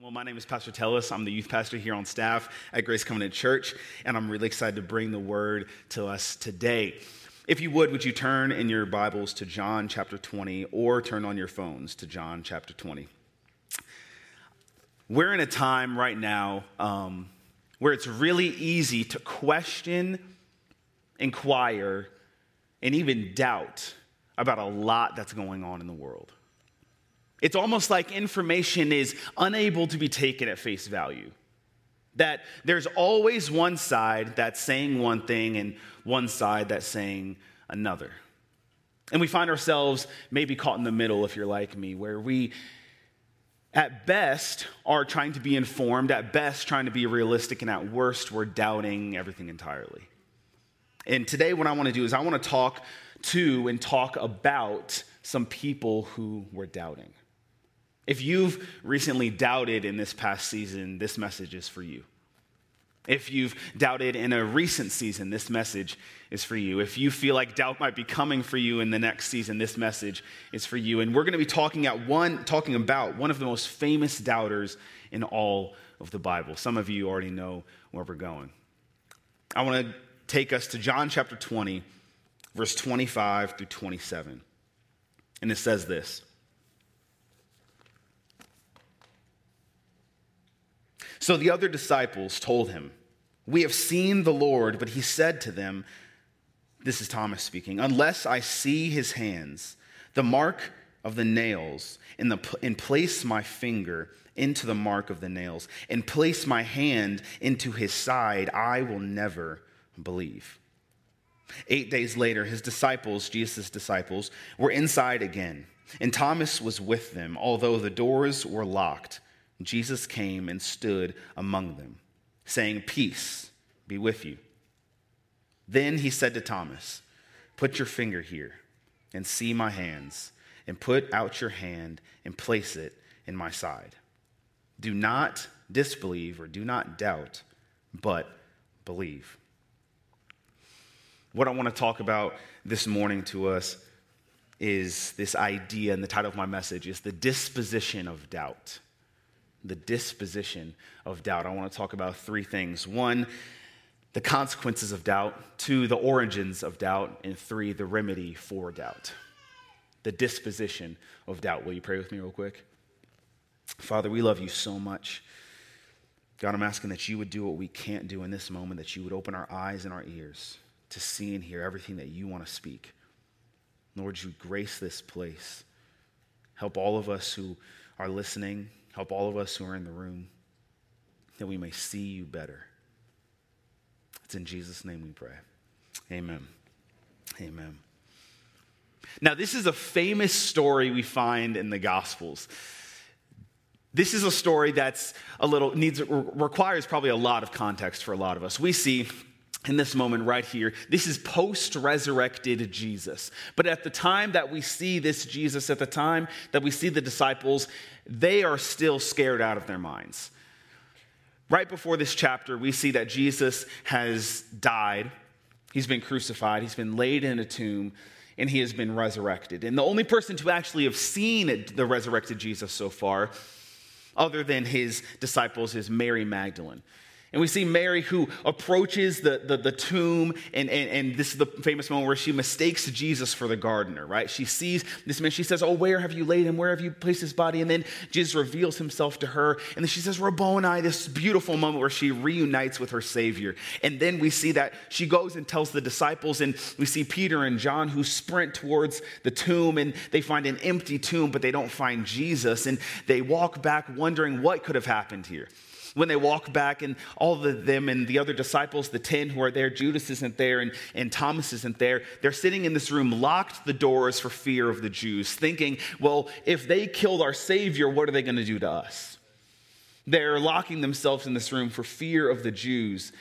Well, my name is Pastor Tellis. I'm the youth pastor here on staff at Grace Covenant Church, and I'm really excited to bring the word to us today. If you would, would you turn in your Bibles to John chapter 20 or turn on your phones to John chapter 20? We're in a time right now um, where it's really easy to question, inquire, and even doubt about a lot that's going on in the world. It's almost like information is unable to be taken at face value. That there's always one side that's saying one thing and one side that's saying another. And we find ourselves maybe caught in the middle, if you're like me, where we, at best, are trying to be informed, at best, trying to be realistic, and at worst, we're doubting everything entirely. And today, what I want to do is I want to talk to and talk about some people who were doubting. If you've recently doubted in this past season, this message is for you. If you've doubted in a recent season, this message is for you. If you feel like doubt might be coming for you in the next season, this message is for you. And we're going to be talking at one talking about one of the most famous doubters in all of the Bible. Some of you already know where we're going. I want to take us to John chapter 20, verse 25 through 27. And it says this. So the other disciples told him, We have seen the Lord, but he said to them, This is Thomas speaking, unless I see his hands, the mark of the nails, and, the, and place my finger into the mark of the nails, and place my hand into his side, I will never believe. Eight days later, his disciples, Jesus' disciples, were inside again, and Thomas was with them, although the doors were locked. Jesus came and stood among them, saying, Peace be with you. Then he said to Thomas, Put your finger here and see my hands, and put out your hand and place it in my side. Do not disbelieve or do not doubt, but believe. What I want to talk about this morning to us is this idea, and the title of my message is the disposition of doubt the disposition of doubt. I want to talk about three things. One, the consequences of doubt. Two, the origins of doubt. And three, the remedy for doubt. The disposition of doubt. Will you pray with me, real quick? Father, we love you so much. God, I'm asking that you would do what we can't do in this moment, that you would open our eyes and our ears to see and hear everything that you want to speak. Lord, you grace this place. Help all of us who are listening Help all of us who are in the room that we may see you better. It's in Jesus' name we pray. Amen. Amen. Now, this is a famous story we find in the Gospels. This is a story that's a little needs requires probably a lot of context for a lot of us. We see in this moment right here, this is post resurrected Jesus. But at the time that we see this Jesus, at the time that we see the disciples, they are still scared out of their minds. Right before this chapter, we see that Jesus has died, he's been crucified, he's been laid in a tomb, and he has been resurrected. And the only person to actually have seen the resurrected Jesus so far, other than his disciples, is Mary Magdalene. And we see Mary who approaches the, the, the tomb, and, and, and, this is the famous moment where she mistakes Jesus for the gardener, right? She sees this man, she says, Oh, where have you laid him? Where have you placed his body? And then Jesus reveals himself to her, and then she says, Rabboni, this beautiful moment where she reunites with her Savior. And then we see that she goes and tells the disciples, and we see Peter and John who sprint towards the tomb, and they find an empty tomb, but they don't find Jesus. And they walk back wondering what could have happened here when they walk back and all of them and the other disciples, the 10 who are there, Judas isn't there and, and Thomas isn't there. They're sitting in this room, locked the doors for fear of the Jews, thinking, well, if they killed our Savior, what are they going to do to us? They're locking themselves in this room for fear of the Jews.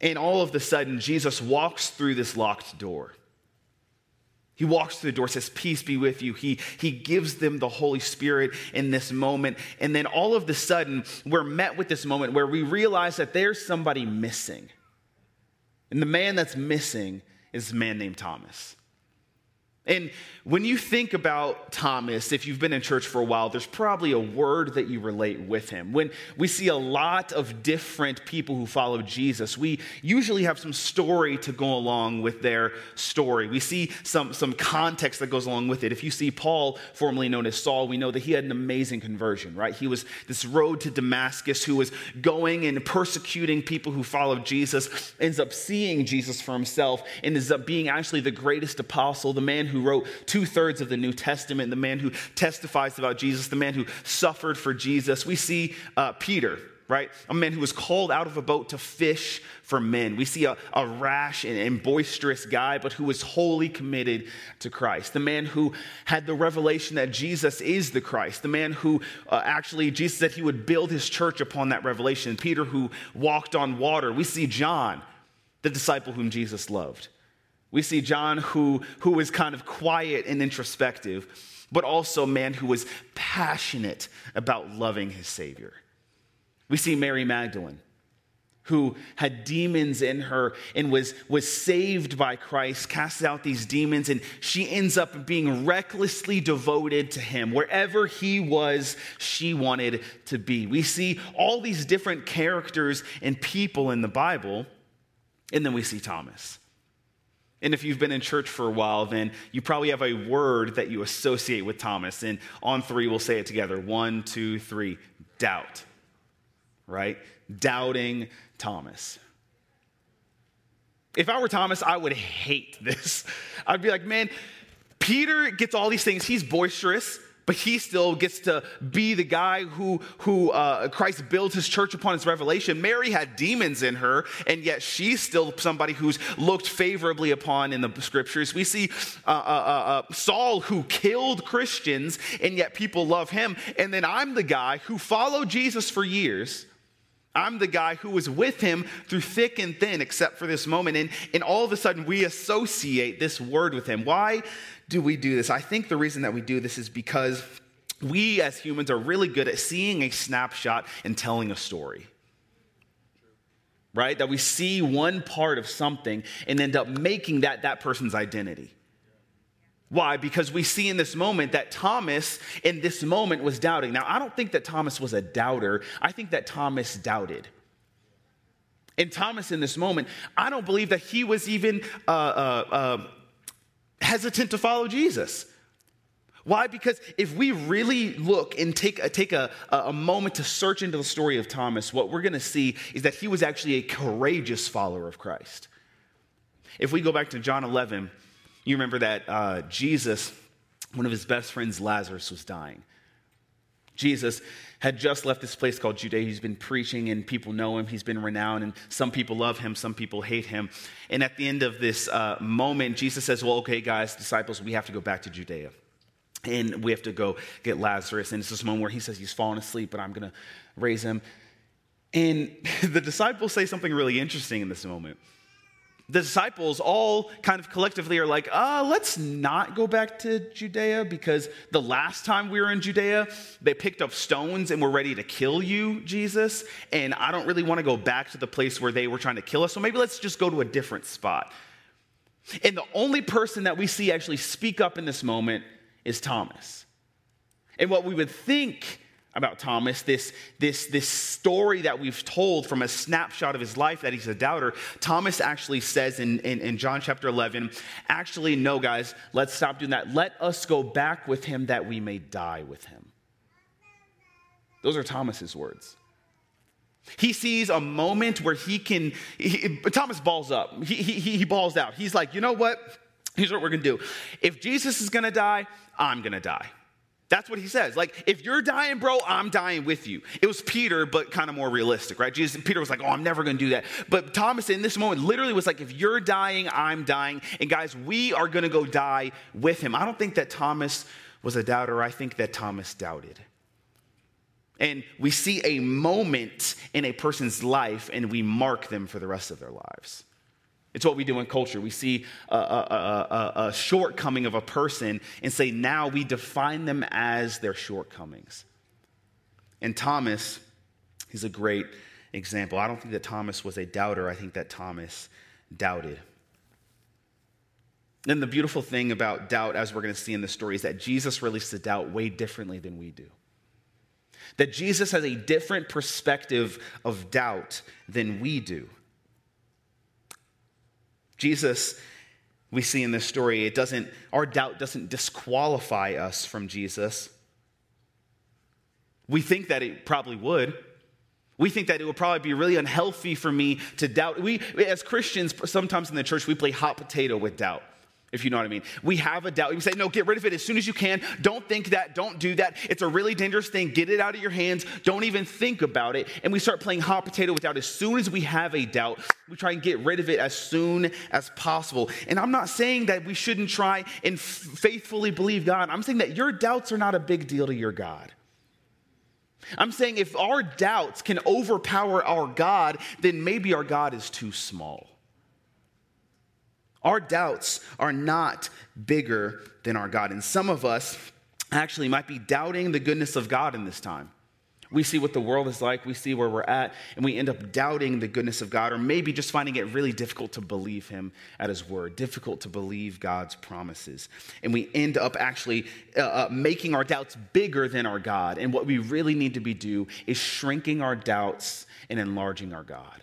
And all of a sudden, Jesus walks through this locked door. He walks through the door, says, Peace be with you. He, he gives them the Holy Spirit in this moment. And then all of a sudden, we're met with this moment where we realize that there's somebody missing. And the man that's missing is a man named Thomas. And when you think about Thomas, if you've been in church for a while, there's probably a word that you relate with him. When we see a lot of different people who follow Jesus, we usually have some story to go along with their story. We see some, some context that goes along with it. If you see Paul, formerly known as Saul, we know that he had an amazing conversion, right? He was this road to Damascus who was going and persecuting people who followed Jesus, ends up seeing Jesus for himself, and ends up being actually the greatest apostle, the man who who wrote two thirds of the New Testament, the man who testifies about Jesus, the man who suffered for Jesus. We see uh, Peter, right? A man who was called out of a boat to fish for men. We see a, a rash and, and, boisterous guy, but who was wholly committed to Christ. The man who had the revelation that Jesus is the Christ. The man who uh, actually, Jesus said he would build his church upon that revelation. Peter who walked on water. We see John, the disciple whom Jesus loved. We see John, who, who was kind of quiet and introspective, but also a man who was passionate about loving his Savior. We see Mary Magdalene, who had demons in her and was, was saved by Christ, casted out these demons, and she ends up being recklessly devoted to him. Wherever he was, she wanted to be. We see all these different characters and people in the Bible, and then we see Thomas. And if you've been in church for a while, then you probably have a word that you associate with Thomas. And on three, we'll say it together one, two, three doubt. Right? Doubting Thomas. If I were Thomas, I would hate this. I'd be like, man, Peter gets all these things. He's boisterous but he still gets to be the guy who, who uh, Christ builds his church upon his revelation. Mary had demons in her, and yet she's still somebody who's looked favorably upon in the scriptures. We see uh, uh, uh, uh Saul who killed Christians, and yet people love him. And then I'm the guy who followed Jesus for years. I'm the guy who was with him through thick and thin, except for this moment. And, and all of a sudden, we associate this word with him. Why? Do we do this? I think the reason that we do this is because we as humans are really good at seeing a snapshot and telling a story. Right? That we see one part of something and end up making that that person's identity. Why? Because we see in this moment that Thomas in this moment was doubting. Now, I don't think that Thomas was a doubter. I think that Thomas doubted. And Thomas in this moment, I don't believe that he was even uh, uh, uh, hesitant to follow Jesus. Why? Because if we really look and take a, take a, a moment to search into the story of Thomas, what we're going to see is that he was actually a courageous follower of Christ. If we go back to John 11, you remember that uh, Jesus, one of his best friends, Lazarus, was dying. Jesus had just left this place called Judea. He's been preaching and people know him. He's been renowned and some people love him, some people hate him. And at the end of this uh, moment, Jesus says, Well, okay, guys, disciples, we have to go back to Judea. And we have to go get Lazarus. And it's this moment where he says he's fallen asleep, but I'm going to raise him. And the disciples say something really interesting in this moment the disciples all kind of collectively are like, uh, let's not go back to Judea because the last time we were in Judea, they picked up stones and were ready to kill you, Jesus. And I don't really want to go back to the place where they were trying to kill us. So maybe let's just go to a different spot. And the only person that we see actually speak up in this moment is Thomas. And what we would think about Thomas, this, this, this story that we've told from a snapshot of his life that he's a doubter, Thomas actually says in, in, in, John chapter 11, actually, no, guys, let's stop doing that. Let us go back with him that we may die with him. Those are Thomas's words. He sees a moment where he can, he, Thomas balls up. He, he, he balls out. He's like, you know what? Here's what we're going to do. If Jesus is going to die, I'm going to die. That's what he says. Like, if you're dying, bro, I'm dying with you. It was Peter, but kind of more realistic, right? Jesus, Peter was like, oh, I'm never going to do that. But Thomas, in this moment, literally was like, if you're dying, I'm dying. And guys, we are going to go die with him. I don't think that Thomas was a doubter. I think that Thomas doubted. And we see a moment in a person's life and we mark them for the rest of their lives. It's what we do in culture. We see a, a, a, a, shortcoming of a person and say, now we define them as their shortcomings. And Thomas is a great example. I don't think that Thomas was a doubter, I think that Thomas doubted. And the beautiful thing about doubt, as we're going to see in the story, is that Jesus relates to doubt way differently than we do. That Jesus has a different perspective of doubt than we do. Jesus, we see in this story, it doesn't, our doubt doesn't disqualify us from Jesus. We think that it probably would. We think that it would probably be really unhealthy for me to doubt. We, as Christians, sometimes in the church, we play hot potato with doubt if you know what I mean. We have a doubt. We say, no, get rid of it as soon as you can. Don't think that. Don't do that. It's a really dangerous thing. Get it out of your hands. Don't even think about it. And we start playing hot potato with doubt. As soon as we have a doubt, we try and get rid of it as soon as possible. And I'm not saying that we shouldn't try and faithfully believe God. I'm saying that your doubts are not a big deal to your God. I'm saying if our doubts can overpower our God, then maybe our God is too small. Our doubts are not bigger than our God. And some of us actually might be doubting the goodness of God in this time. We see what the world is like, we see where we're at, and we end up doubting the goodness of God, or maybe just finding it really difficult to believe Him at His word, difficult to believe God's promises. And we end up actually uh, uh, making our doubts bigger than our God. And what we really need to be do is shrinking our doubts and enlarging our God.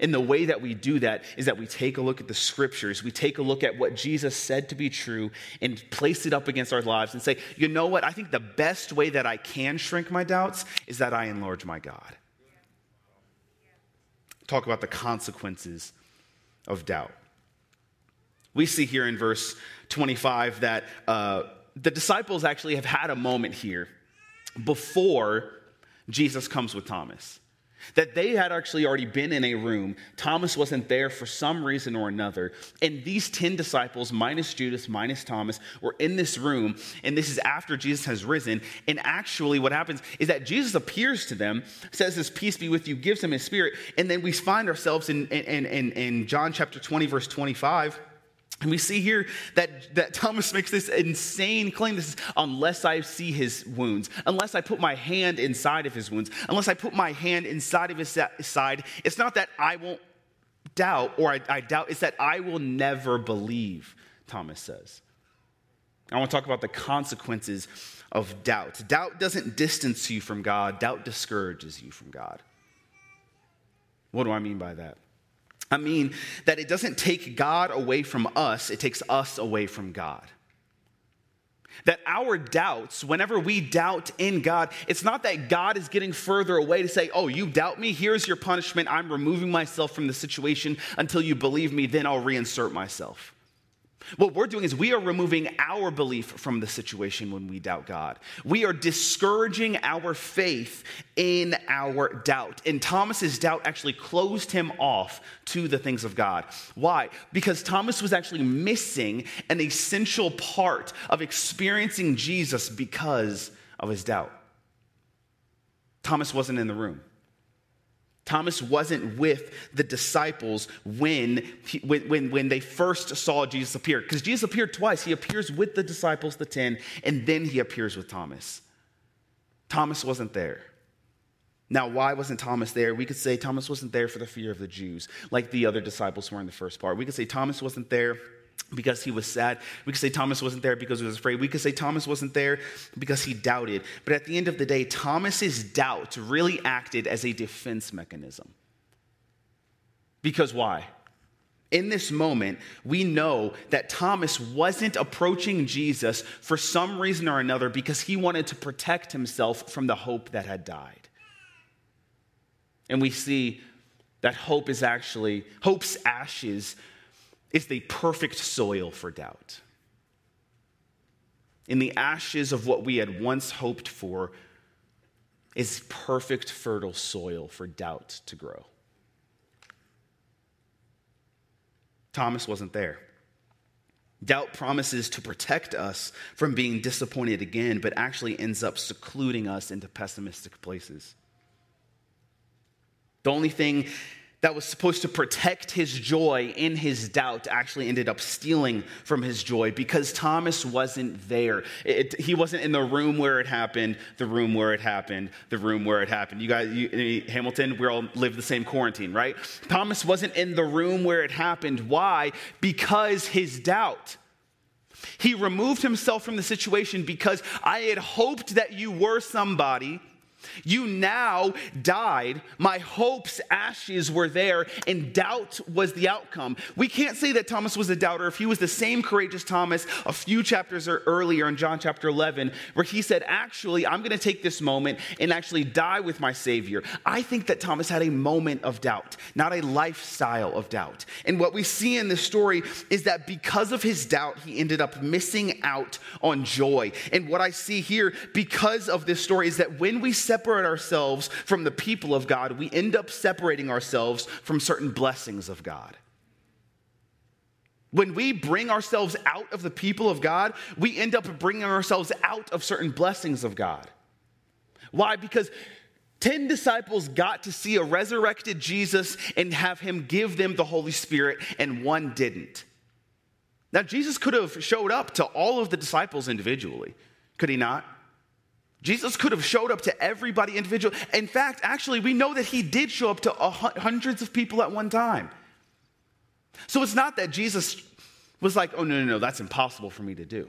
And the way that we do that is that we take a look at the scriptures, we take a look at what Jesus said to be true, and place it up against our lives and say, you know what? I think the best way that I can shrink my doubts is that I enlarge my God. Talk about the consequences of doubt. We see here in verse 25 that uh, the disciples actually have had a moment here before Jesus comes with Thomas. That they had actually already been in a room. Thomas wasn't there for some reason or another. And these 10 disciples, minus Judas, minus Thomas, were in this room. And this is after Jesus has risen. And actually, what happens is that Jesus appears to them, says, His peace be with you, gives them His Spirit. And then we find ourselves in, in, in, in John chapter 20, verse 25 and we see here that, that Thomas makes this insane claim. This is, unless I see his wounds, unless I put my hand inside of his wounds, unless I put my hand inside of his side, it's not that I won't doubt or I, I doubt, it's that I will never believe, Thomas says. I want to talk about the consequences of doubt. Doubt doesn't distance you from God, doubt discourages you from God. What do I mean by that? I mean that it doesn't take God away from us, it takes us away from God. That our doubts, whenever we doubt in God, it's not that God is getting further away to say, Oh, you doubt me? Here's your punishment. I'm removing myself from the situation until you believe me, then I'll reinsert myself. What we're doing is we are removing our belief from the situation when we doubt God. We are discouraging our faith in our doubt. And Thomas's doubt actually closed him off to the things of God. Why? Because Thomas was actually missing an essential part of experiencing Jesus because of his doubt. Thomas wasn't in the room. Thomas wasn't with the disciples when, he, when, when, when they first saw Jesus appear. Because Jesus appeared twice. He appears with the disciples, the 10, and then he appears with Thomas. Thomas wasn't there. Now, why wasn't Thomas there? We could say Thomas wasn't there for the fear of the Jews, like the other disciples were in the first part. We could say Thomas wasn't there because he was sad. We could say Thomas wasn't there because he was afraid. We could say Thomas wasn't there because he doubted. But at the end of the day, Thomas's doubt really acted as a defense mechanism. Because why? In this moment, we know that Thomas wasn't approaching Jesus for some reason or another because he wanted to protect himself from the hope that had died. And we see that hope is actually, hope's ashes is the perfect soil for doubt. In the ashes of what we had once hoped for is perfect fertile soil for doubt to grow. Thomas wasn't there. Doubt promises to protect us from being disappointed again, but actually ends up secluding us into pessimistic places. The only thing that was supposed to protect his joy in his doubt actually ended up stealing from his joy because Thomas wasn't there. It, he wasn't in the room where it happened, the room where it happened, the room where it happened. You guys, you, Hamilton, we all live the same quarantine, right? Thomas wasn't in the room where it happened. Why? Because his doubt. He removed himself from the situation because I had hoped that you were somebody you now died. My hopes, ashes were there, and doubt was the outcome. We can't say that Thomas was a doubter if he was the same courageous Thomas a few chapters er, earlier in John chapter 11, where he said, Actually, I'm going to take this moment and actually die with my Savior. I think that Thomas had a moment of doubt, not a lifestyle of doubt. And what we see in this story is that because of his doubt, he ended up missing out on joy. And what I see here, because of this story, is that when we separate separate ourselves from the people of God, we end up separating ourselves from certain blessings of God. When we bring ourselves out of the people of God, we end up bringing ourselves out of certain blessings of God. Why? Because 10 disciples got to see a resurrected Jesus and have him give them the Holy Spirit, and one didn't. Now, Jesus could have showed up to all of the disciples individually, could he not? Jesus could have showed up to everybody individual. In fact, actually, we know that he did show up to hundreds of people at one time. So it's not that Jesus was like, oh, no, no, no, that's impossible for me to do.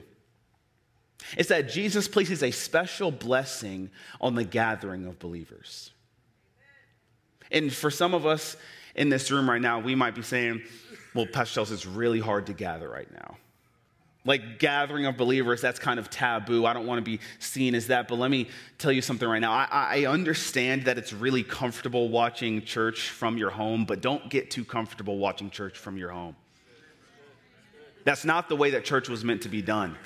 It's that Jesus places a special blessing on the gathering of believers. And for some of us in this room right now, we might be saying, well, Pastor Chelsea, it's really hard to gather right now like gathering of believers, that's kind of taboo. I don't want to be seen as that. But let me tell you something right now. I, I, understand that it's really comfortable watching church from your home, but don't get too comfortable watching church from your home. That's not the way that church was meant to be done.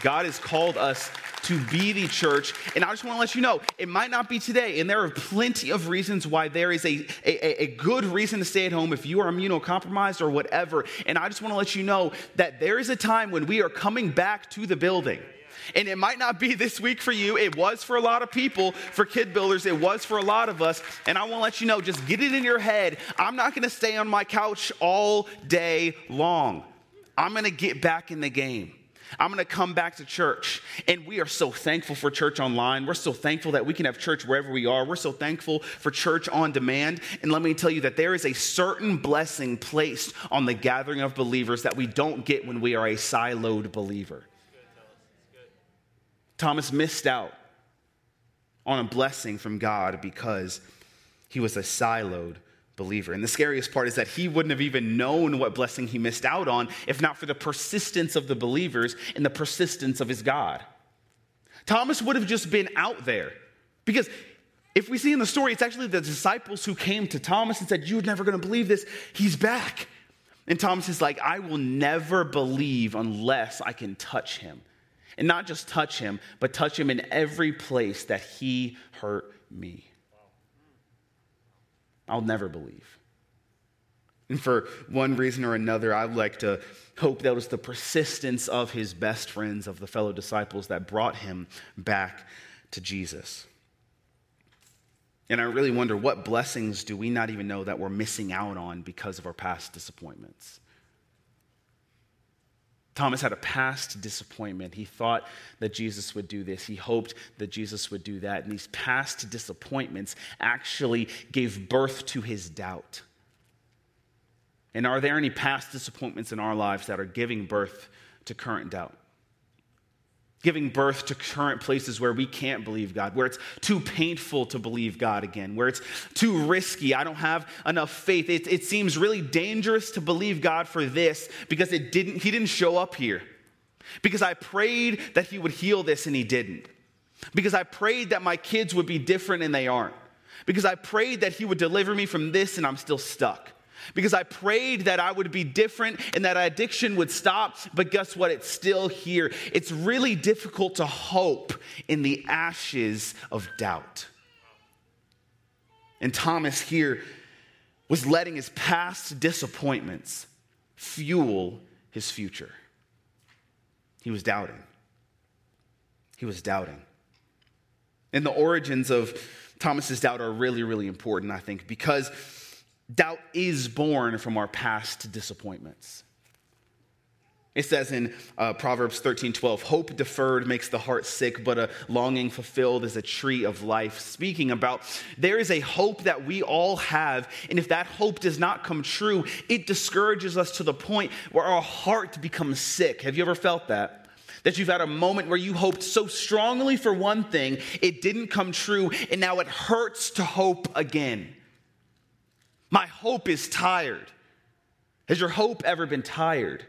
God has called us to be the church. And I just want to let you know, it might not be today. And there are plenty of reasons why there is a, a, a good reason to stay at home if you are immunocompromised or whatever. And I just want to let you know that there is a time when we are coming back to the building. And it might not be this week for you. It was for a lot of people, for kid builders. It was for a lot of us. And I want to let you know just get it in your head. I'm not going to stay on my couch all day long. I'm going to get back in the game. I'm going to come back to church. And we are so thankful for church online. We're so thankful that we can have church wherever we are. We're so thankful for church on demand. And let me tell you that there is a certain blessing placed on the gathering of believers that we don't get when we are a siloed believer. Thomas missed out on a blessing from God because he was a siloed believer. And the scariest part is that he wouldn't have even known what blessing he missed out on if not for the persistence of the believers and the persistence of his God. Thomas would have just been out there because if we see in the story, it's actually the disciples who came to Thomas and said, You're never going to believe this. He's back. And Thomas is like, I will never believe unless I can touch him. And not just touch him, but touch him in every place that he hurt me. I'll never believe. And for one reason or another, I'd like to hope that was the persistence of his best friends, of the fellow disciples, that brought him back to Jesus. And I really wonder what blessings do we not even know that we're missing out on because of our past disappointments? Thomas had a past disappointment. He thought that Jesus would do this. He hoped that Jesus would do that. And these past disappointments actually gave birth to his doubt. And are there any past disappointments in our lives that are giving birth to current doubt? Giving birth to current places where we can't believe God, where it's too painful to believe God again, where it's too risky. I don't have enough faith. It, it seems really dangerous to believe God for this because it didn't, He didn't show up here. Because I prayed that He would heal this and He didn't. Because I prayed that my kids would be different and they aren't. Because I prayed that He would deliver me from this and I'm still stuck because I prayed that I would be different and that addiction would stop, but guess what? It's still here. It's really difficult to hope in the ashes of doubt. And Thomas here was letting his past disappointments fuel his future. He was doubting. He was doubting. And the origins of Thomas's doubt are really, really important, I think, because Doubt is born from our past disappointments. It says in uh, Proverbs 13 12, hope deferred makes the heart sick, but a longing fulfilled is a tree of life. Speaking about there is a hope that we all have, and if that hope does not come true, it discourages us to the point where our heart becomes sick. Have you ever felt that? That you've had a moment where you hoped so strongly for one thing, it didn't come true, and now it hurts to hope again. My hope is tired. Has your hope ever been tired?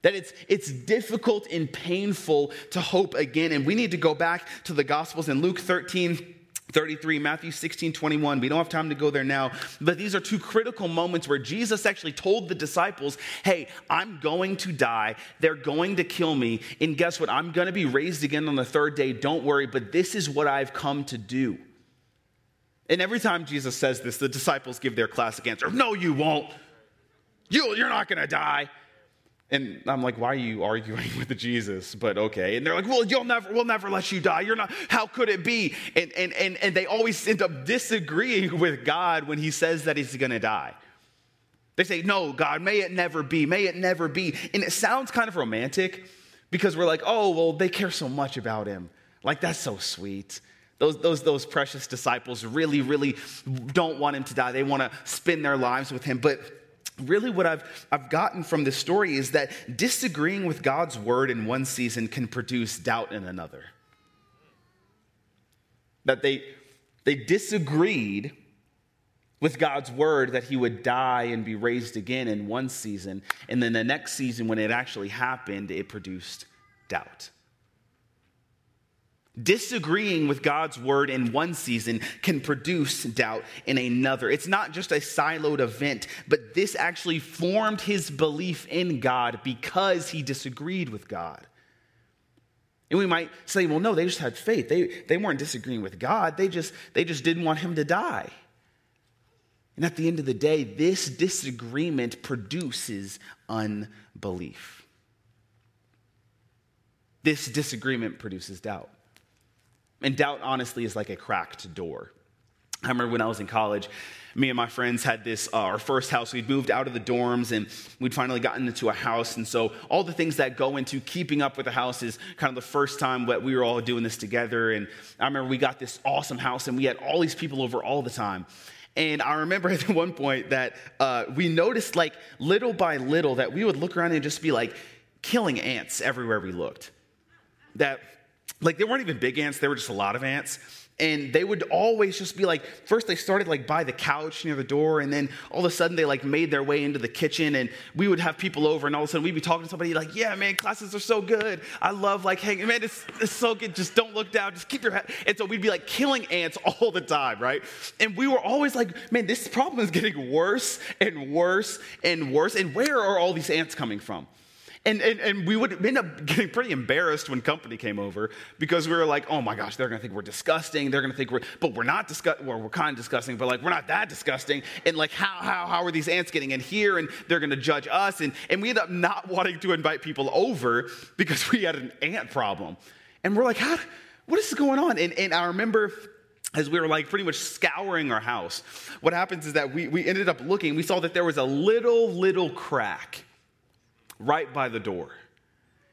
That it's, it's difficult and painful to hope again. And we need to go back to the Gospels in Luke 13. 33, Matthew 16, 21. We don't have time to go there now, but these are two critical moments where Jesus actually told the disciples, Hey, I'm going to die. They're going to kill me. And guess what? I'm going to be raised again on the third day. Don't worry, but this is what I've come to do. And every time Jesus says this, the disciples give their classic answer No, you won't. You, you're not going to die. And I'm like, why are you arguing with Jesus? But okay. And they're like, well, you'll never, we'll never let you die. You're not, how could it be? And, and, and, and they always end up disagreeing with God when he says that he's going to die. They say, no, God, may it never be. May it never be. And it sounds kind of romantic because we're like, oh, well, they care so much about him. Like, that's so sweet. Those, those, those precious disciples really, really don't want him to die. They want to spend their lives with him. But really what I've, I've gotten from this story is that disagreeing with God's word in one season can produce doubt in another. That they, they disagreed with God's word that he would die and be raised again in one season, and then the next season, when it actually happened, it produced doubt. Disagreeing with God's word in one season can produce doubt in another. It's not just a siloed event, but this actually formed his belief in God because he disagreed with God. And we might say, well, no, they just had faith. They, they weren't disagreeing with God, they just, they just didn't want him to die. And at the end of the day, this disagreement produces unbelief. This disagreement produces doubt. And doubt, honestly, is like a cracked door. I remember when I was in college, me and my friends had this, uh, our first house. We'd moved out of the dorms and we'd finally gotten into a house. And so, all the things that go into keeping up with the house is kind of the first time that we were all doing this together. And I remember we got this awesome house and we had all these people over all the time. And I remember at one point that uh, we noticed, like, little by little, that we would look around and just be like killing ants everywhere we looked. That like they weren't even big ants, they were just a lot of ants. And they would always just be like, first they started like by the couch near the door, and then all of a sudden they like made their way into the kitchen, and we would have people over, and all of a sudden we'd be talking to somebody like, yeah, man, classes are so good. I love like hanging, man, it's, it's so good. Just don't look down, just keep your head. And so we'd be like killing ants all the time, right? And we were always like, man, this problem is getting worse and worse and worse. And where are all these ants coming from? And, and, and we would end up getting pretty embarrassed when company came over because we were like, oh my gosh, they're going to think we're disgusting. They're going to think we're, but we're not disgusting. Well, we're kind of disgusting, but like, we're not that disgusting. And like, how, how, how are these ants getting in here? And they're going to judge us. And, and we end up not wanting to invite people over because we had an ant problem. And we're like, how, what is going on? And, and I remember as we were like pretty much scouring our house, what happens is that we, we ended up looking, we saw that there was a little, little crack right by the door.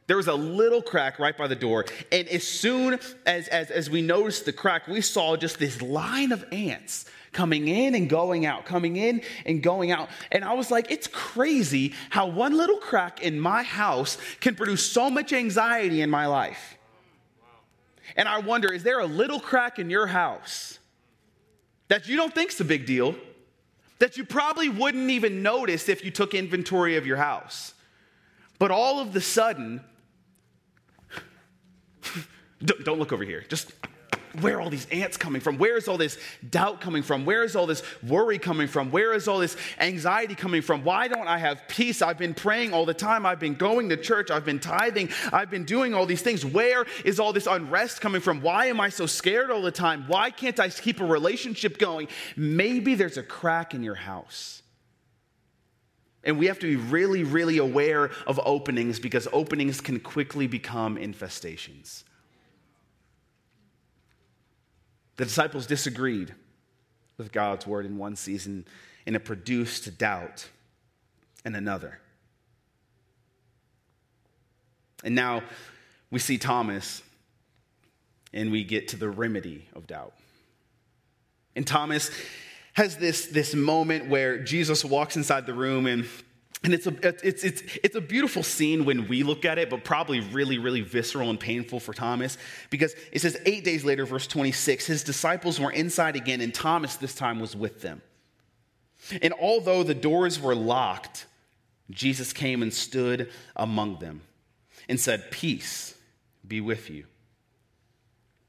There was a little crack right by the door. And as soon as, as, as we noticed the crack, we saw just this line of ants coming in and going out, coming in and going out. And I was like, it's crazy how one little crack in my house can produce so much anxiety in my life. And I wonder, is there a little crack in your house that you don't think's a big deal, that you probably wouldn't even notice if you took inventory of your house? But all of the sudden, don't look over here. Just where are all these ants coming from? Where is all this doubt coming from? Where is all this worry coming from? Where is all this anxiety coming from? Why don't I have peace? I've been praying all the time. I've been going to church. I've been tithing. I've been doing all these things. Where is all this unrest coming from? Why am I so scared all the time? Why can't I keep a relationship going? Maybe there's a crack in your house. And we have to be really, really aware of openings because openings can quickly become infestations. The disciples disagreed with God's word in one season, and it produced doubt in another. And now we see Thomas and we get to the remedy of doubt. And Thomas has this, this moment where Jesus walks inside the room and and it's a, it's, it's, it's a beautiful scene when we look at it, but probably really, really visceral and painful for Thomas because it says, eight days later, verse 26, his disciples were inside again, and Thomas this time was with them. And although the doors were locked, Jesus came and stood among them and said, Peace be with you.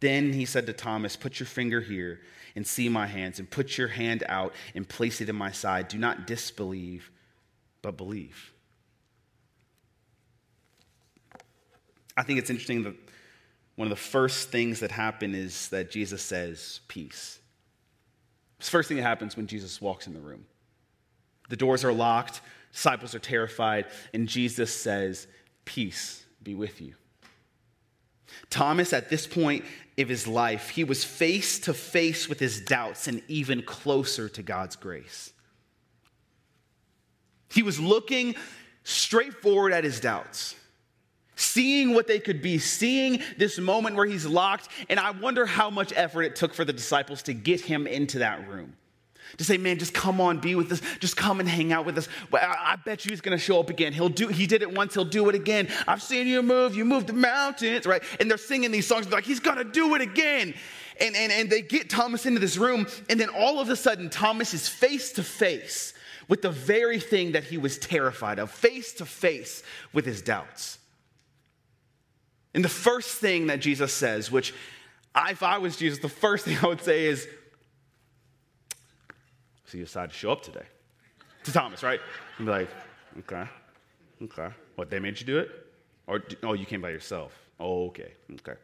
Then he said to Thomas, Put your finger here and see my hands, and put your hand out and place it in my side. Do not disbelieve, but believe. I think it's interesting that one of the first things that happen is that Jesus says, Peace. It's the first thing that happens when Jesus walks in the room. The doors are locked, disciples are terrified, and Jesus says, Peace be with you. Thomas, at this point of his life, he was face to face with his doubts and even closer to God's grace. He was looking straight forward at his doubts, seeing what they could be, seeing this moment where he's locked. And I wonder how much effort it took for the disciples to get him into that room to say, man, just come on, be with us. Just come and hang out with us. But I, I bet you he's going to show up again. He'll do, he did it once, he'll do it again. I've seen you move. You moved the mountains, right? And they're singing these songs They're like, he's going to do it again. And, and, and they get Thomas into this room. And then all of a sudden, Thomas is face to face with the very thing that he was terrified of, face to face with his doubts. And the first thing that Jesus says, which if I was Jesus, the first thing I would say is, so you decide to show up today to Thomas, right? And be like, okay, okay. What, they made you do it? Or, oh, you came by yourself. Oh, okay, okay.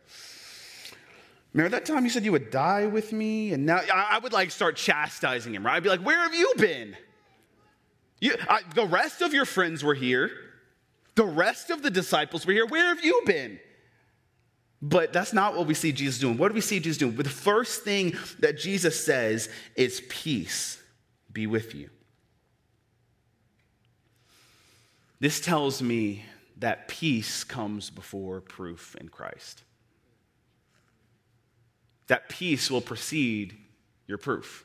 Remember that time you said you would die with me? And now I would like start chastising him, right? I'd be like, where have you been? You, I, the rest of your friends were here. The rest of the disciples were here. Where have you been? But that's not what we see Jesus doing. What do we see Jesus doing? The first thing that Jesus says is peace be with you. This tells me that peace comes before proof in Christ. That peace will precede your proof.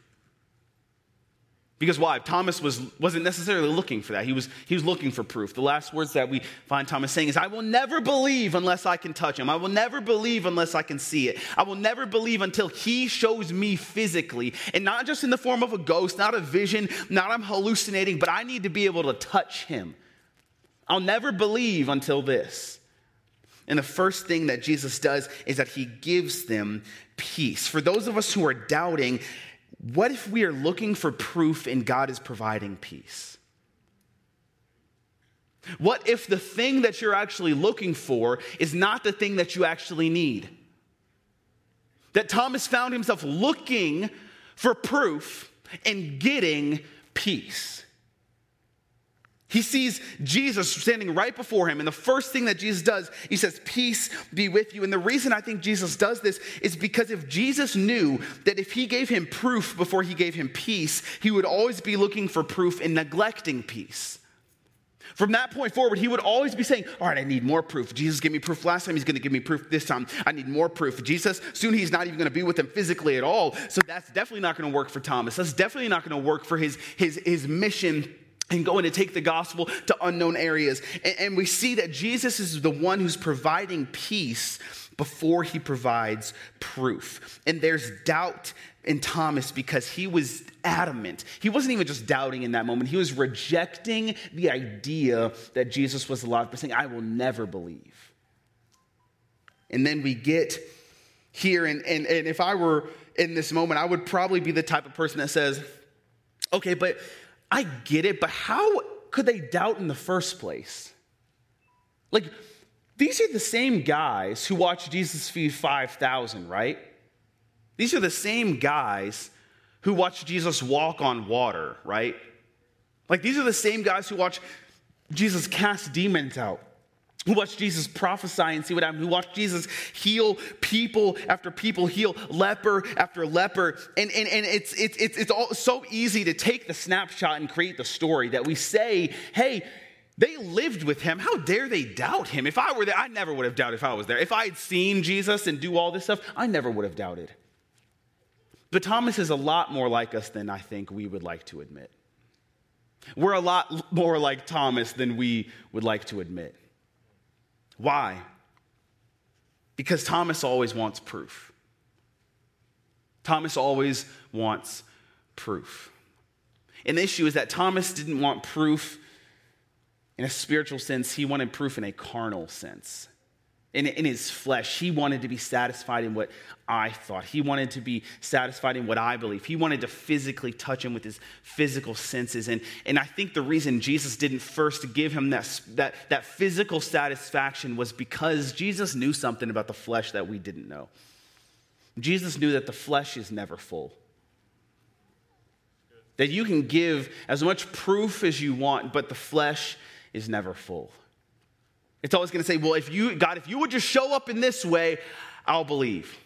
Because why? Thomas was, wasn't necessarily looking for that. He was, he was looking for proof. The last words that we find Thomas saying is, I will never believe unless I can touch him. I will never believe unless I can see it. I will never believe until he shows me physically. And not just in the form of a ghost, not a vision, not I'm hallucinating, but I need to be able to touch him. I'll never believe until this. And the first thing that Jesus does is that he gives them peace. For those of us who are doubting, what if we are looking for proof and God is providing peace? What if the thing that you're actually looking for is not the thing that you actually need? That Thomas found himself looking for proof and getting peace. He sees Jesus standing right before him, and the first thing that Jesus does, he says, Peace be with you. And the reason I think Jesus does this is because if Jesus knew that if he gave him proof before he gave him peace, he would always be looking for proof and neglecting peace. From that point forward, he would always be saying, All right, I need more proof. Jesus gave me proof last time. He's going to give me proof this time. I need more proof. Jesus, soon he's not even going to be with them physically at all. So that's definitely not going to work for Thomas. That's definitely not going to work for his, his, his mission and going to take the gospel to unknown areas. And, and, we see that Jesus is the one who's providing peace before he provides proof. And there's doubt in Thomas because he was adamant. He wasn't even just doubting in that moment, he was rejecting the idea that Jesus was alive by saying, I will never believe. And then we get here, and, and, and if I were in this moment, I would probably be the type of person that says, okay, but I get it, but how could they doubt in the first place? Like, these are the same guys who watched Jesus feed 5,000, right? These are the same guys who watched Jesus walk on water, right? Like, these are the same guys who watched Jesus cast demons out, who watched Jesus prophesy and see what happened, who watched Jesus heal people after people, heal leper after leper. And, and, and it's, it's, it's, it's all so easy to take the snapshot and create the story that we say, hey, they lived with him. How dare they doubt him? If I were there, I never would have doubted if I was there. If I had seen Jesus and do all this stuff, I never would have doubted. But Thomas is a lot more like us than I think we would like to admit. We're a lot more like Thomas than we would like to admit. Why? Because Thomas always wants proof. Thomas always wants proof. And the issue is that Thomas didn't want proof in a spiritual sense, he wanted proof in a carnal sense in, in his flesh. He wanted to be satisfied in what I thought. He wanted to be satisfied in what I believe. He wanted to physically touch him with his physical senses. And, and I think the reason Jesus didn't first give him that, that, that physical satisfaction was because Jesus knew something about the flesh that we didn't know. Jesus knew that the flesh is never full. That you can give as much proof as you want, but the flesh is never full. It's always going to say, well, if you, God, if you would just show up in this way, I'll believe.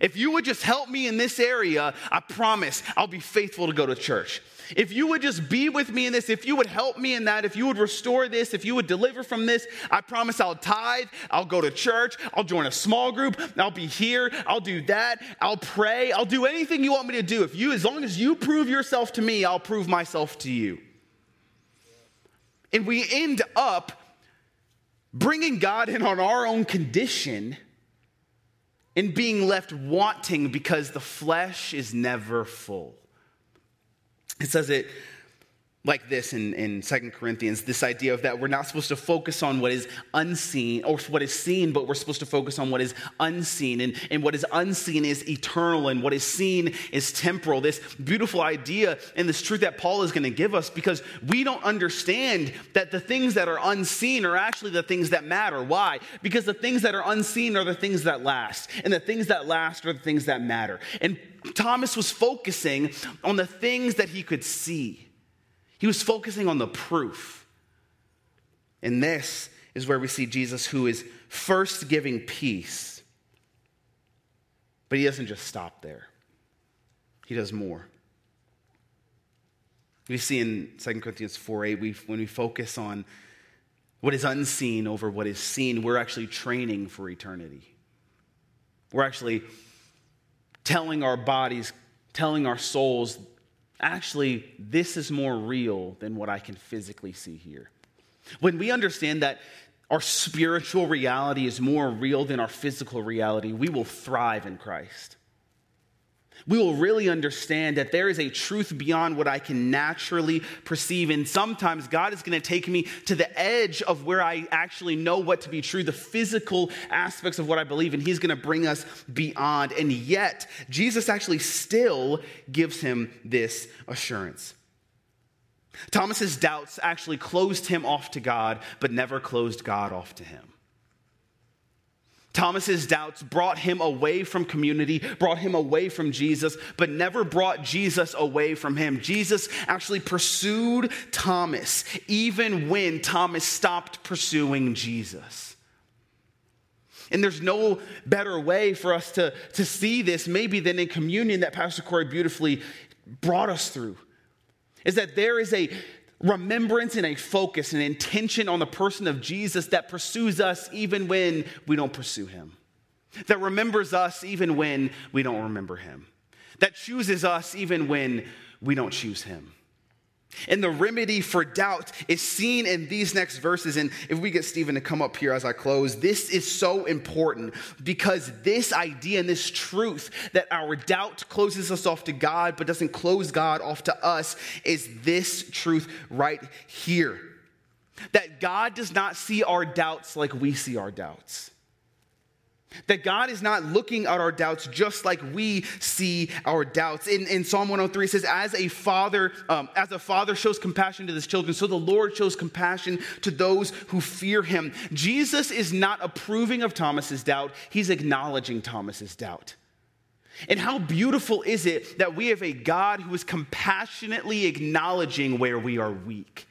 If you would just help me in this area, I promise I'll be faithful to go to church. If you would just be with me in this, if you would help me in that, if you would restore this, if you would deliver from this, I promise I'll tithe, I'll go to church, I'll join a small group, I'll be here, I'll do that, I'll pray, I'll do anything you want me to do. If you, as long as you prove yourself to me, I'll prove myself to you. And we end up bringing God in on our own condition and being left wanting because the flesh is never full. It says it like this in, in 2 Corinthians this idea of that we're not supposed to focus on what is unseen or what is seen, but we're supposed to focus on what is unseen. And, and what is unseen is eternal, and what is seen is temporal. This beautiful idea and this truth that Paul is going to give us because we don't understand that the things that are unseen are actually the things that matter. Why? Because the things that are unseen are the things that last, and the things that last are the things that matter. And Thomas was focusing on the things that he could see. He was focusing on the proof. And this is where we see Jesus, who is first giving peace. But he doesn't just stop there, he does more. We see in 2 Corinthians 4 8, we, when we focus on what is unseen over what is seen, we're actually training for eternity. We're actually telling our bodies, telling our souls actually, this is more real than what I can physically see here. When we understand that our spiritual reality is more real than our physical reality, we will thrive in Christ we will really understand that there is a truth beyond what I can naturally perceive. And sometimes God is going to take me to the edge of where I actually know what to be true, the physical aspects of what I believe, and He's going to bring us beyond. And yet, Jesus actually still gives him this assurance. Thomas's doubts actually closed him off to God, but never closed God off to him. Thomas's doubts brought him away from community, brought him away from Jesus, but never brought Jesus away from him. Jesus actually pursued Thomas even when Thomas stopped pursuing Jesus. And there's no better way for us to, to see this, maybe, than in communion that Pastor Corey beautifully brought us through. Is that there is a remembrance and a focus, an intention on the person of Jesus that pursues us even when we don't pursue him, that remembers us even when we don't remember him, that chooses us even when we don't choose him. And the remedy for doubt is seen in these next verses. And if we get Stephen to come up here as I close, this is so important because this idea and this truth that our doubt closes us off to God but doesn't close God off to us is this truth right here. That God does not see our doubts like we see our doubts. That God is not looking at our doubts just like we see our doubts. In, in Psalm 103, it says, As a father, um, as a father shows compassion to his children, so the Lord shows compassion to those who fear him. Jesus is not approving of Thomas's doubt, he's acknowledging Thomas's doubt. And how beautiful is it that we have a God who is compassionately acknowledging where we are weak?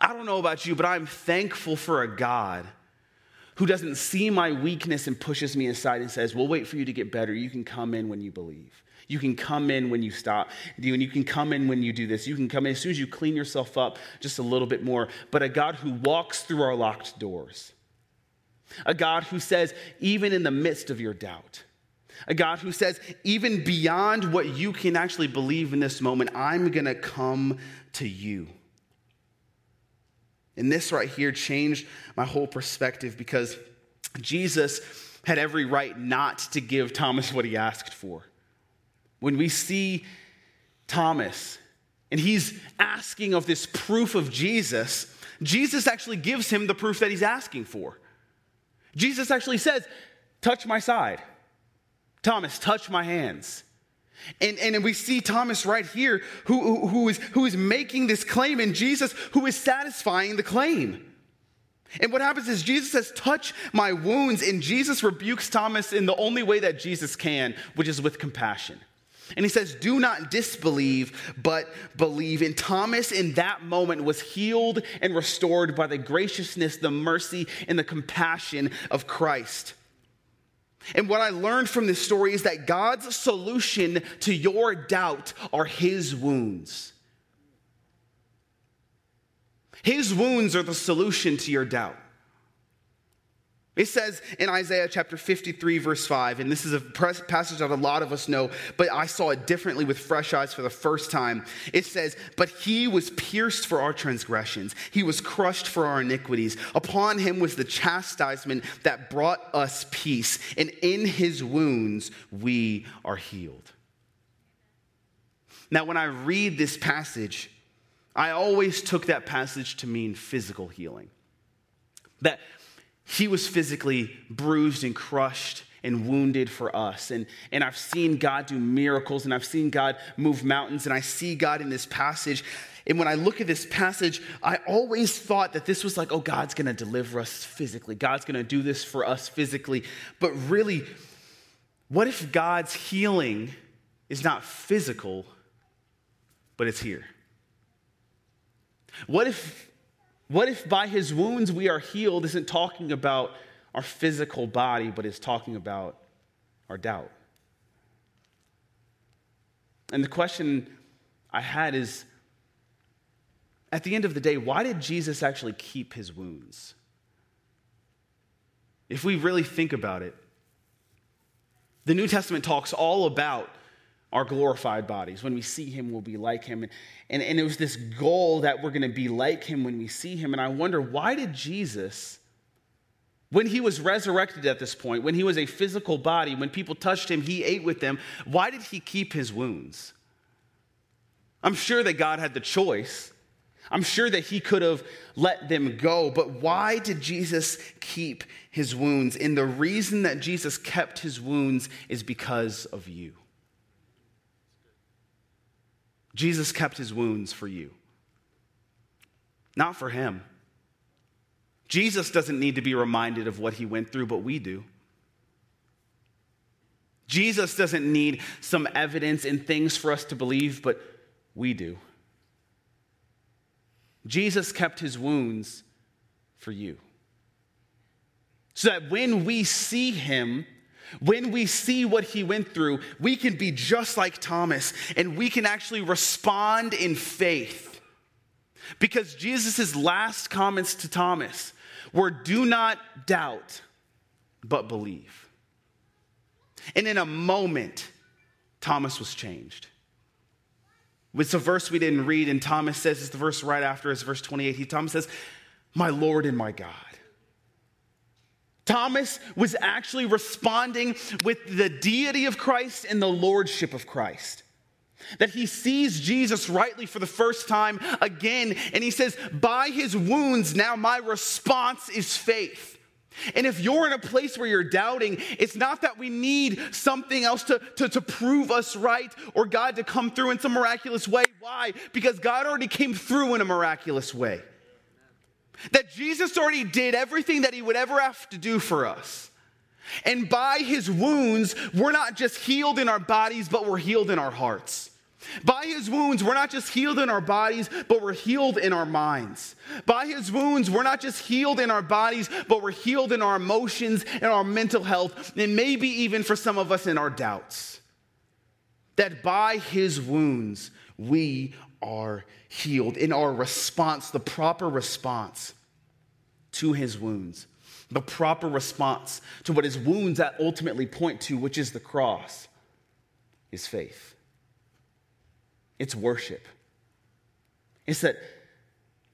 I don't know about you, but I'm thankful for a God who doesn't see my weakness and pushes me aside and says, We'll wait for you to get better. You can come in when you believe. You can come in when you stop. You can come in when you do this. You can come in as soon as you clean yourself up just a little bit more. But a God who walks through our locked doors. A God who says, even in the midst of your doubt, a God who says, even beyond what you can actually believe in this moment, I'm going to come to you. And this right here changed my whole perspective because Jesus had every right not to give Thomas what he asked for. When we see Thomas and he's asking of this proof of Jesus, Jesus actually gives him the proof that he's asking for. Jesus actually says, Touch my side. Thomas, touch my hands. And, and we see Thomas right here who, who, is, who is making this claim, and Jesus who is satisfying the claim. And what happens is Jesus says, Touch my wounds, and Jesus rebukes Thomas in the only way that Jesus can, which is with compassion. And he says, Do not disbelieve, but believe. And Thomas, in that moment, was healed and restored by the graciousness, the mercy, and the compassion of Christ. And what I learned from this story is that God's solution to your doubt are his wounds. His wounds are the solution to your doubt. It says in Isaiah chapter 53, verse 5, and this is a passage that a lot of us know, but I saw it differently with fresh eyes for the first time. It says, But he was pierced for our transgressions, he was crushed for our iniquities. Upon him was the chastisement that brought us peace, and in his wounds we are healed. Now, when I read this passage, I always took that passage to mean physical healing. That he was physically bruised and crushed and wounded for us. And, and I've seen God do miracles and I've seen God move mountains and I see God in this passage. And when I look at this passage, I always thought that this was like, oh, God's gonna deliver us physically. God's gonna do this for us physically. But really, what if God's healing is not physical, but it's here? What if what if by his wounds we are healed isn't talking about our physical body, but is talking about our doubt? And the question I had is at the end of the day, why did Jesus actually keep his wounds? If we really think about it, the New Testament talks all about our glorified bodies. When we see him, we'll be like him. And, and, and it was this goal that we're going to be like him when we see him. And I wonder, why did Jesus, when he was resurrected at this point, when he was a physical body, when people touched him, he ate with them, why did he keep his wounds? I'm sure that God had the choice. I'm sure that he could have let them go, but why did Jesus keep his wounds? And the reason that Jesus kept his wounds is because of you. Jesus kept his wounds for you, not for him. Jesus doesn't need to be reminded of what he went through, but we do. Jesus doesn't need some evidence and things for us to believe, but we do. Jesus kept his wounds for you. So that when we see him, when we see what he went through, we can be just like Thomas and we can actually respond in faith. Because Jesus' last comments to Thomas were do not doubt, but believe. And in a moment, Thomas was changed. It's a verse we didn't read, and Thomas says, it's the verse right after, it's verse 28. He, Thomas says, My Lord and my God. Thomas was actually responding with the deity of Christ and the lordship of Christ. That he sees Jesus rightly for the first time again, and he says, By his wounds, now my response is faith. And if you're in a place where you're doubting, it's not that we need something else to, to, to, prove us right or God to come through in some miraculous way. Why? Because God already came through in a miraculous way. That Jesus already did everything that he would ever have to do for us. And by his wounds, we're not just healed in our bodies, but we're healed in our hearts. By his wounds, we're not just healed in our bodies, but we're healed in our minds. By his wounds, we're not just healed in our bodies, but we're healed in our emotions and our mental health, and maybe even for some of us in our doubts. That by his wounds, we are healed. In our response, the proper response to his wounds, the proper response to what his wounds ultimately point to, which is the cross, is faith. It's worship. It's that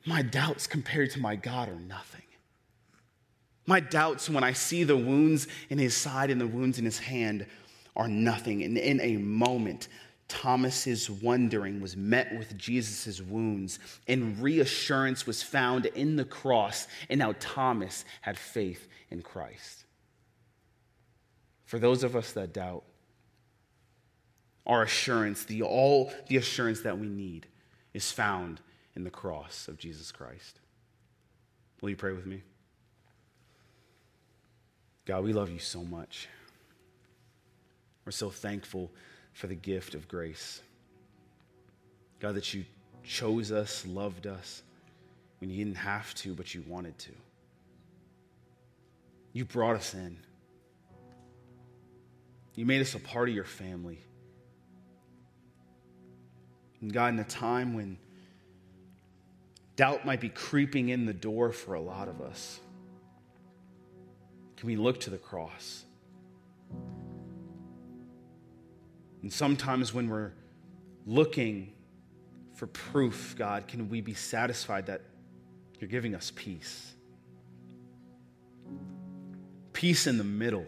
my doubts compared to my God are nothing. My doubts when I see the wounds in his side and the wounds in his hand are nothing. And in a moment, Thomas's wondering was met with Jesus' wounds, and reassurance was found in the cross, and now Thomas had faith in Christ. For those of us that doubt, our assurance, the all the assurance that we need is found in the cross of Jesus Christ. Will you pray with me? God, we love you so much. We're so thankful for the gift of grace. God, that you chose us, loved us when you didn't have to, but you wanted to. You brought us in. You made us a part of your family. And God, in a time when doubt might be creeping in the door for a lot of us, can we look to the cross? And sometimes when we're looking for proof, God, can we be satisfied that you're giving us peace? Peace in the middle.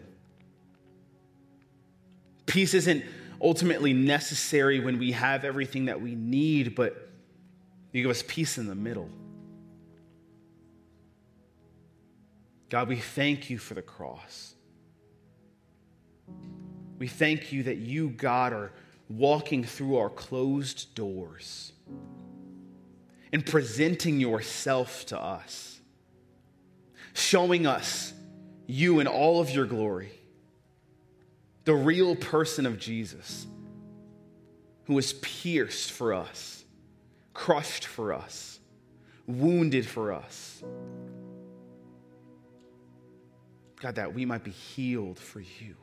Peace isn't ultimately necessary when we have everything that we need, but you give us peace in the middle. God, we thank you for the cross. We thank you that you, God, are walking through our closed doors and presenting yourself to us, showing us you in all of your glory the real person of Jesus, who was pierced for us, crushed for us, wounded for us. God, that we might be healed for you.